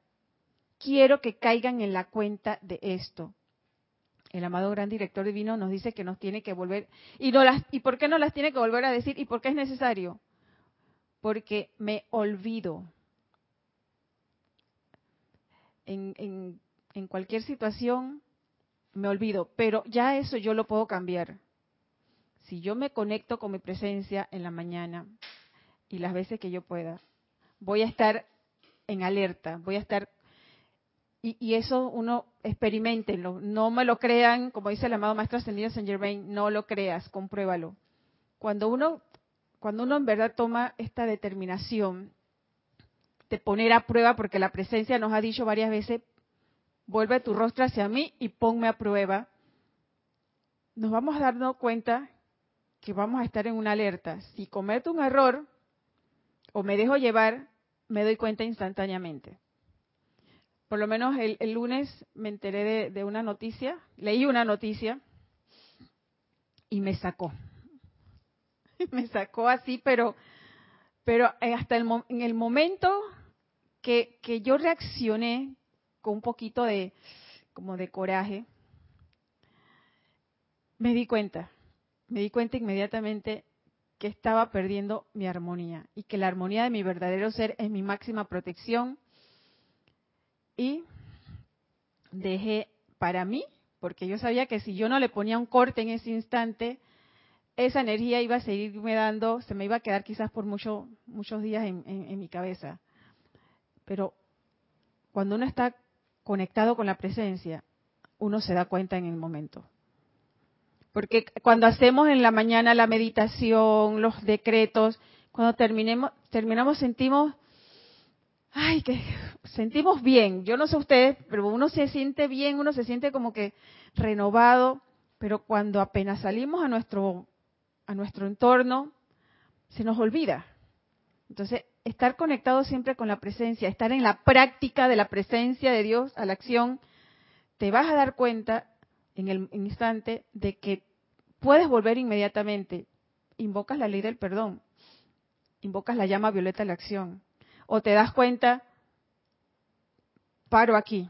Quiero que caigan en la cuenta de esto. El amado gran director divino nos dice que nos tiene que volver, y, no las, ¿y por qué no las tiene que volver a decir? ¿Y por qué es necesario? Porque me olvido. En, en, en cualquier situación me olvido, pero ya eso yo lo puedo cambiar. Si yo me conecto con mi presencia en la mañana y las veces que yo pueda, voy a estar en alerta, voy a estar y, eso uno experimentenlo, no me lo crean, como dice el amado maestro ascendido Saint Germain, no lo creas, compruébalo. Cuando uno, cuando uno en verdad toma esta determinación de poner a prueba, porque la presencia nos ha dicho varias veces, vuelve tu rostro hacia mí y ponme a prueba, nos vamos a darnos cuenta que vamos a estar en una alerta. Si cometo un error o me dejo llevar, me doy cuenta instantáneamente. Por lo menos el, lunes me enteré de, una noticia, leí una noticia y me sacó. me sacó así, pero, pero hasta el, en el momento que, que yo reaccioné, con un poquito de como de coraje, me di cuenta, me di cuenta inmediatamente que estaba perdiendo mi armonía y que la armonía de mi verdadero ser es mi máxima protección y dejé para mí, porque yo sabía que si yo no le ponía un corte en ese instante, esa energía iba a seguirme dando, se me iba a quedar quizás por muchos muchos días en, en mi cabeza. Pero cuando uno está conectado con la presencia, uno se da cuenta en el momento. Porque cuando hacemos en la mañana la meditación, los decretos, cuando terminemos, terminamos sentimos, ay, que sentimos bien. Yo no sé ustedes, pero uno se siente bien, uno se siente como que renovado, pero cuando apenas salimos a nuestro, a nuestro entorno, se nos olvida. Entonces, estar conectado siempre con la presencia, estar en la práctica de la presencia de Dios a la acción, te vas a dar cuenta en el instante de que puedes volver inmediatamente. Invocas la ley del perdón, invocas la llama violeta a la acción, o te das cuenta, paro aquí,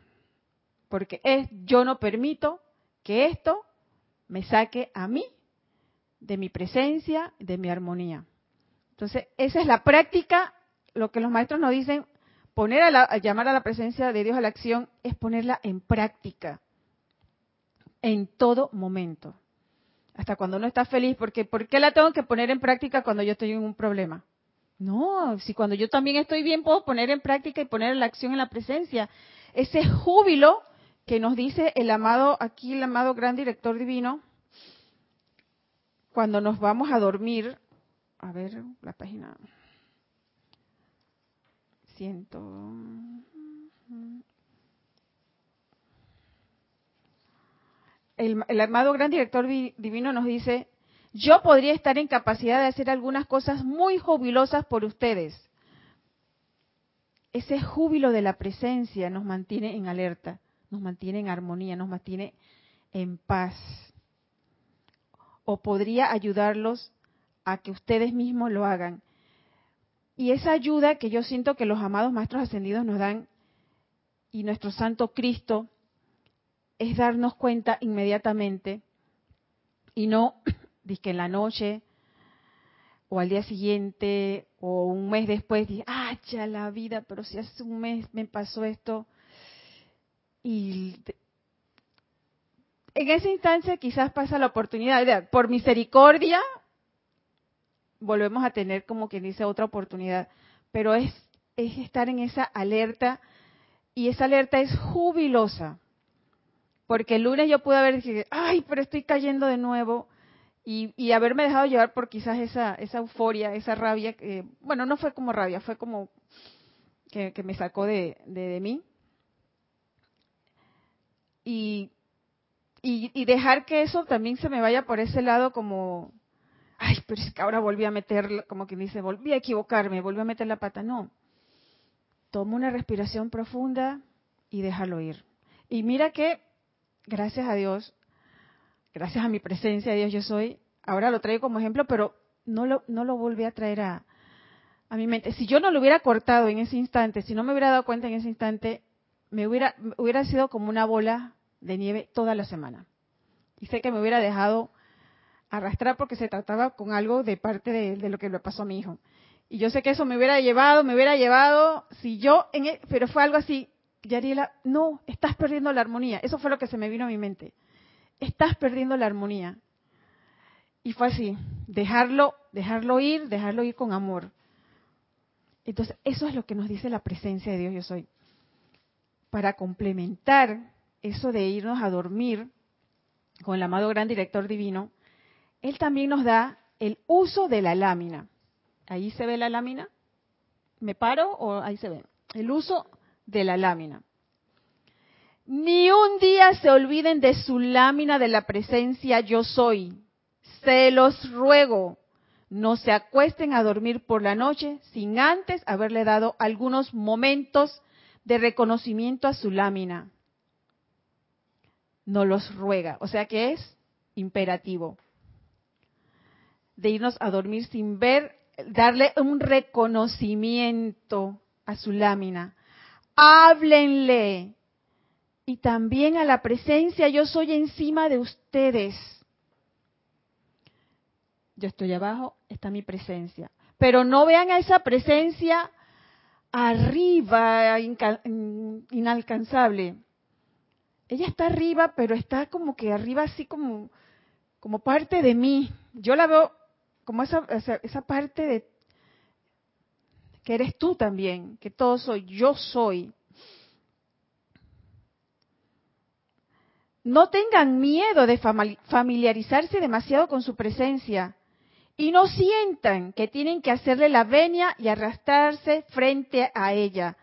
porque es yo no permito que esto me saque a mí de mi presencia, de mi armonía. Entonces, esa es la práctica lo que los maestros nos dicen, poner a, llamar a la presencia de Dios a la acción es ponerla en práctica en todo momento. Hasta cuando uno está feliz, porque ¿por qué la tengo que poner en práctica cuando yo estoy en un problema? No, si cuando yo también estoy bien puedo poner en práctica y poner la acción en la presencia. Ese júbilo que nos dice el amado, aquí el amado gran director divino, cuando nos vamos a dormir, a ver la página Siento. El, el amado gran director divino nos dice, yo podría estar en capacidad de hacer algunas cosas muy jubilosas por ustedes. Ese júbilo de la presencia nos mantiene en alerta. nos mantiene en armonía, nos mantiene en paz. O podría ayudarlos a que ustedes mismos lo hagan. Y esa ayuda que yo siento que los amados maestros ascendidos nos dan y nuestro Santo Cristo es darnos cuenta inmediatamente y no que en la noche o al día siguiente o un mes después, ah, ya la vida, pero si hace un mes me pasó esto. Y en esa instancia quizás pasa la oportunidad, por misericordia, volvemos a tener como quien dice otra oportunidad, pero es, es estar en esa alerta y esa alerta es jubilosa, porque el lunes yo pude haber dicho, ay, pero estoy cayendo de nuevo, y, haberme dejado llevar por quizás esa, esa euforia, esa rabia, que, bueno, no fue como rabia, fue como que, me sacó de, de, mí. Y, y, dejar que eso también se me vaya por ese lado como, ay, pero es que ahora volví a meter, como quien dice, volví a equivocarme, volví a meter la pata. No. Toma una respiración profunda y déjalo ir. Y mira que, gracias a Dios, gracias a mi presencia, Dios yo soy, ahora lo traigo como ejemplo, pero no lo, no lo volví a traer a, a mi mente. Si yo no lo hubiera cortado en ese instante, si no me hubiera dado cuenta en ese instante, me hubiera, hubiera sido como una bola de nieve toda la semana. Y sé que me hubiera dejado arrastrar porque se trataba con algo de parte de, lo que le pasó a mi hijo. Y yo sé que eso me hubiera llevado, me hubiera llevado, si yo, en e, pero fue algo así, Yariela, no, estás perdiendo la armonía. Eso fue lo que se me vino a mi mente estás perdiendo la armonía. Y fue así, dejarlo, dejarlo ir, dejarlo ir con amor. Entonces, eso es lo que nos dice la presencia de Dios yo soy. Para complementar eso de irnos a dormir con el amado gran director divino, Él también nos da el uso de la lámina. Ahí se ve la lámina. ¿Me paro o ahí se ve? El uso de la lámina. Ni un día se olviden de su lámina de la presencia yo soy. Se los ruego, no se acuesten a dormir por la noche sin antes haberle dado algunos momentos de reconocimiento a su lámina. No los ruega, o sea que es imperativo de irnos a dormir sin ver, darle un reconocimiento a su lámina. Háblenle, y también a la presencia yo soy encima de ustedes. Yo estoy abajo, está mi presencia. Pero no vean a esa presencia arriba, inalcanzable. Ella está arriba, pero está como que arriba así como, como parte de mí. Yo la veo como esa, esa, esa parte de que eres tú también, que todo soy, yo soy. No tengan miedo de familiarizarse demasiado con su presencia y no sientan que tienen que hacerle la venia y arrastrarse frente a ella.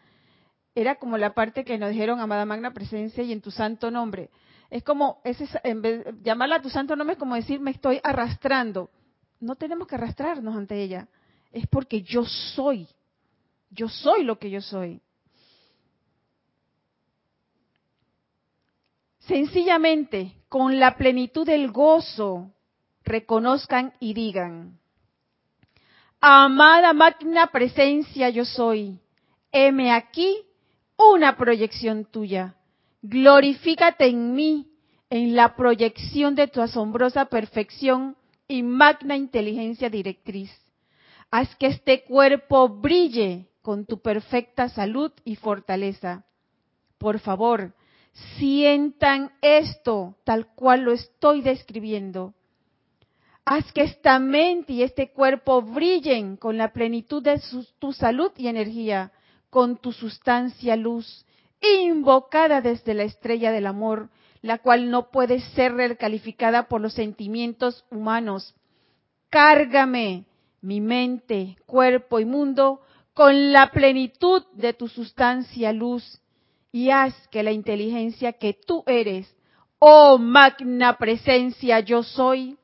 Era como la parte que nos dijeron, amada magna presencia y en tu santo nombre. Es como, ese, en vez, llamarla a tu santo nombre es como decir, me estoy arrastrando. No tenemos que arrastrarnos ante ella. Es porque yo soy. Yo soy lo que yo soy. Sencillamente, con la plenitud del gozo, reconozcan y digan, amada magna presencia yo soy, heme aquí una proyección tuya, glorifícate en mí, en la proyección de tu asombrosa perfección y magna inteligencia directriz. Haz que este cuerpo brille con tu perfecta salud y fortaleza. Por favor, sientan esto tal cual lo estoy describiendo. Haz que esta mente y este cuerpo brillen con la plenitud de tu salud y energía, con tu sustancia luz, invocada desde la estrella del amor, la cual no puede ser recalificada por los sentimientos humanos. Cárgame mi mente, cuerpo y mundo con la plenitud de tu sustancia luz y haz que la inteligencia que tú eres, oh magna presencia yo soy,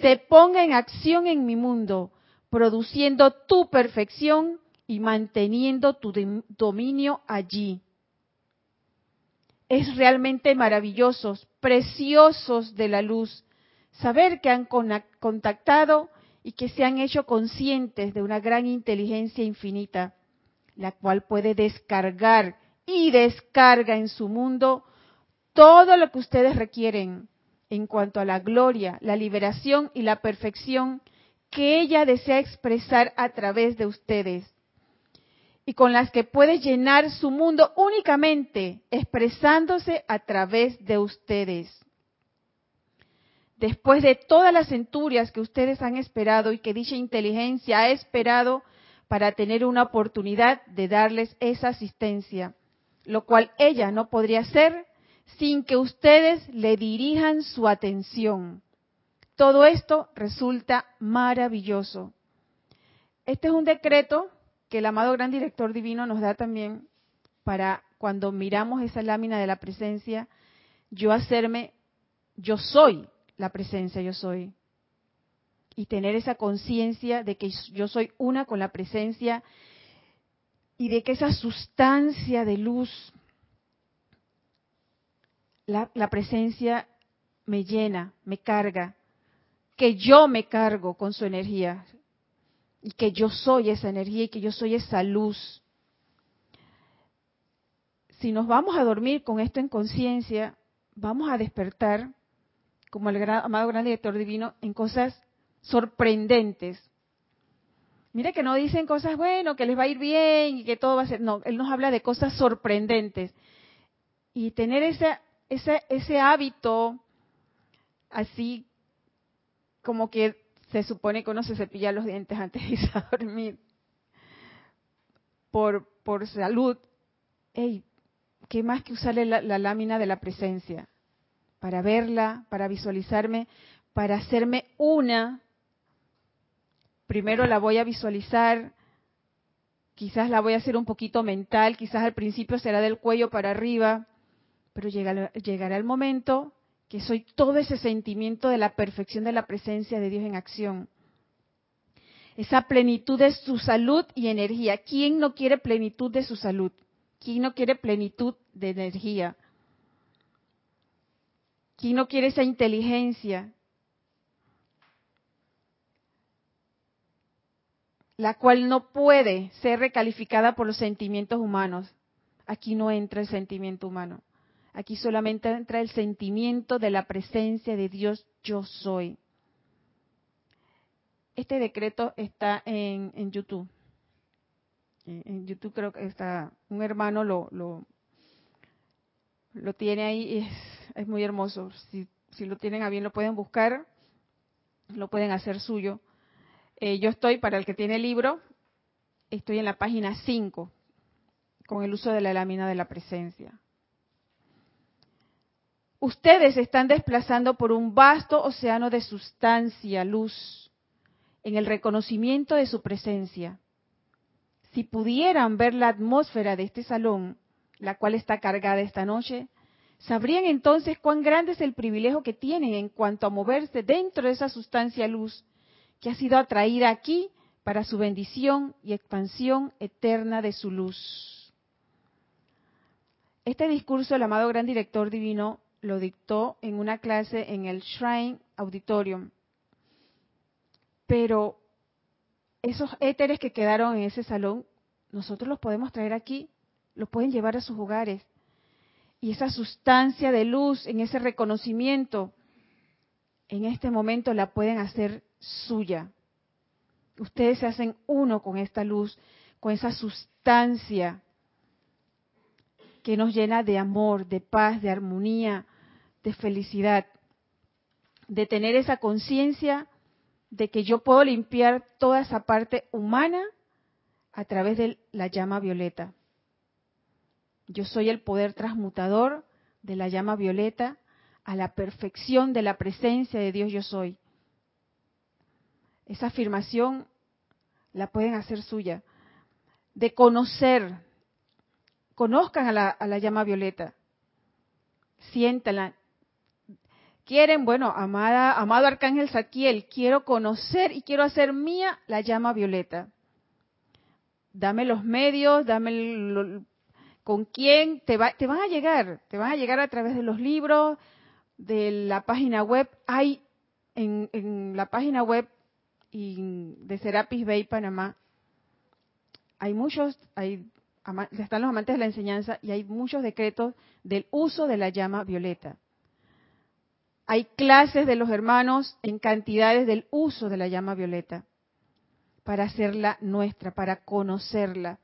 se ponga en acción en mi mundo, produciendo tu perfección y manteniendo tu dominio allí. Es realmente maravilloso, preciosos de la luz, saber que han contactado y que se han hecho conscientes de una gran inteligencia infinita, la cual puede descargar y descarga en su mundo todo lo que ustedes requieren en cuanto a la gloria, la liberación y la perfección que ella desea expresar a través de ustedes y con las que puede llenar su mundo únicamente expresándose a través de ustedes. Después de todas las centurias que ustedes han esperado y que dicha inteligencia ha esperado para tener una oportunidad de darles esa asistencia, lo cual ella no podría hacer sin que ustedes le dirijan su atención. Todo esto resulta maravilloso. Este es un decreto que el amado gran director divino nos da también para cuando miramos esa lámina de la presencia, yo hacerme, yo soy la presencia, yo soy. Y tener esa conciencia de que yo soy una con la presencia y de que esa sustancia de luz, la, la presencia me llena, me carga, que yo me cargo con su energía y que yo soy esa energía y que yo soy esa luz. Si nos vamos a dormir con esto en conciencia, vamos a despertar, como el amado gran director divino, en cosas sorprendentes. Mira que no dicen cosas, bueno, que les va a ir bien y que todo va a ser. No, él nos habla de cosas sorprendentes. Y tener ese, ese, ese hábito así como que se supone que uno se cepilla los dientes antes de irse a dormir por, por salud. Hey, ¿qué más que usarle la, lámina de la presencia? Para verla, para visualizarme, para hacerme una. Primero la voy a visualizar, quizás la voy a hacer un poquito mental, quizás al principio será del cuello para arriba, pero llegará el momento que soy todo ese sentimiento de la perfección de la presencia de Dios en acción. Esa plenitud de su salud y energía. ¿Quién no quiere plenitud de su salud? ¿Quién no quiere plenitud de energía? ¿Quién no quiere esa inteligencia? La cual no puede ser recalificada por los sentimientos humanos. Aquí no entra el sentimiento humano. Aquí solamente entra el sentimiento de la presencia de Dios yo soy. Este decreto está en, YouTube. En YouTube creo que está, un hermano lo, lo, tiene ahí y es, es muy hermoso. Si, si, lo tienen a bien lo pueden buscar, lo pueden hacer suyo. Eh, yo estoy, para el que tiene el libro, estoy en la página 5, con el uso de la lámina de la presencia. Ustedes están desplazando por un vasto océano de sustancia, luz, en el reconocimiento de su presencia. Si pudieran ver la atmósfera de este salón, la cual está cargada esta noche, sabrían entonces cuán grande es el privilegio que tienen en cuanto a moverse dentro de esa sustancia luz que ha sido atraída aquí para su bendición y expansión eterna de su luz. Este discurso del amado gran director divino lo dictó en una clase en el Shrine Auditorium. Pero esos éteres que quedaron en ese salón, nosotros los podemos traer aquí, los pueden llevar a sus hogares. Y esa sustancia de luz, en ese reconocimiento, en este momento la pueden hacer suya. Ustedes se hacen uno con esta luz, con esa sustancia que nos llena de amor, de paz, de armonía, de felicidad, de tener esa conciencia de que yo puedo limpiar toda esa parte humana a través de la llama violeta. Yo soy el poder transmutador de la llama violeta a la perfección de la presencia de Dios yo soy. Esa afirmación la pueden hacer suya. De conocer, conozcan a la, a la llama violeta, siéntanla. Quieren, bueno, amada, amado Arcángel Saquiel, quiero conocer y quiero hacer mía la llama violeta. Dame los medios, dame con quién te, va, te van a llegar, te van a llegar a través de los libros, de la página web. Hay en, en la página web de Serapis Bay Panamá, hay muchos, hay, están los amantes de la enseñanza y hay muchos decretos del uso de la llama violeta. Hay clases de los hermanos en cantidades del uso de la llama violeta para hacerla nuestra, para conocerla,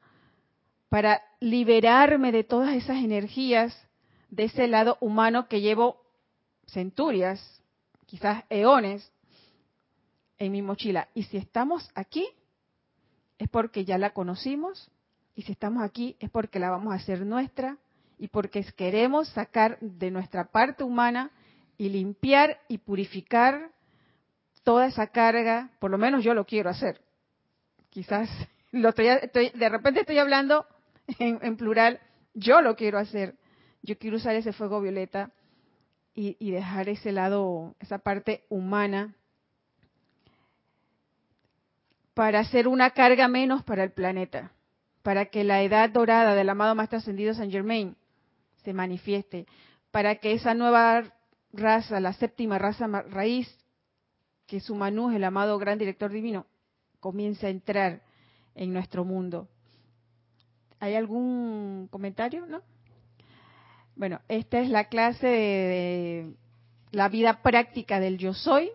para liberarme de todas esas energías de ese lado humano que llevo centurias, quizás eones, en mi mochila. Y si estamos aquí, es porque ya la conocimos, y si estamos aquí es porque la vamos a hacer nuestra, y porque queremos sacar de nuestra parte humana y limpiar y purificar toda esa carga, por lo menos yo lo quiero hacer. Quizás lo estoy, de repente estoy hablando en, plural, yo lo quiero hacer. Yo quiero usar ese fuego violeta y, y dejar ese lado, esa parte humana para hacer una carga menos para el planeta, para que la edad dorada del amado Maestro Ascendido San Germain se manifieste, para que esa nueva raza, la séptima raza raíz, que su Manú el amado gran director divino, comience a entrar en nuestro mundo. ¿Hay algún comentario? ¿No? Bueno, esta es la clase de la vida práctica del yo soy.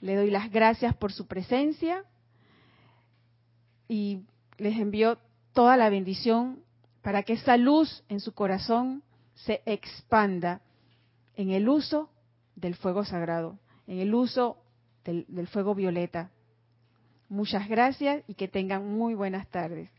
Le doy las gracias por su presencia y les envío toda la bendición para que esa luz en su corazón se expanda en el uso del fuego sagrado, en el uso del, del fuego violeta. Muchas gracias y que tengan muy buenas tardes.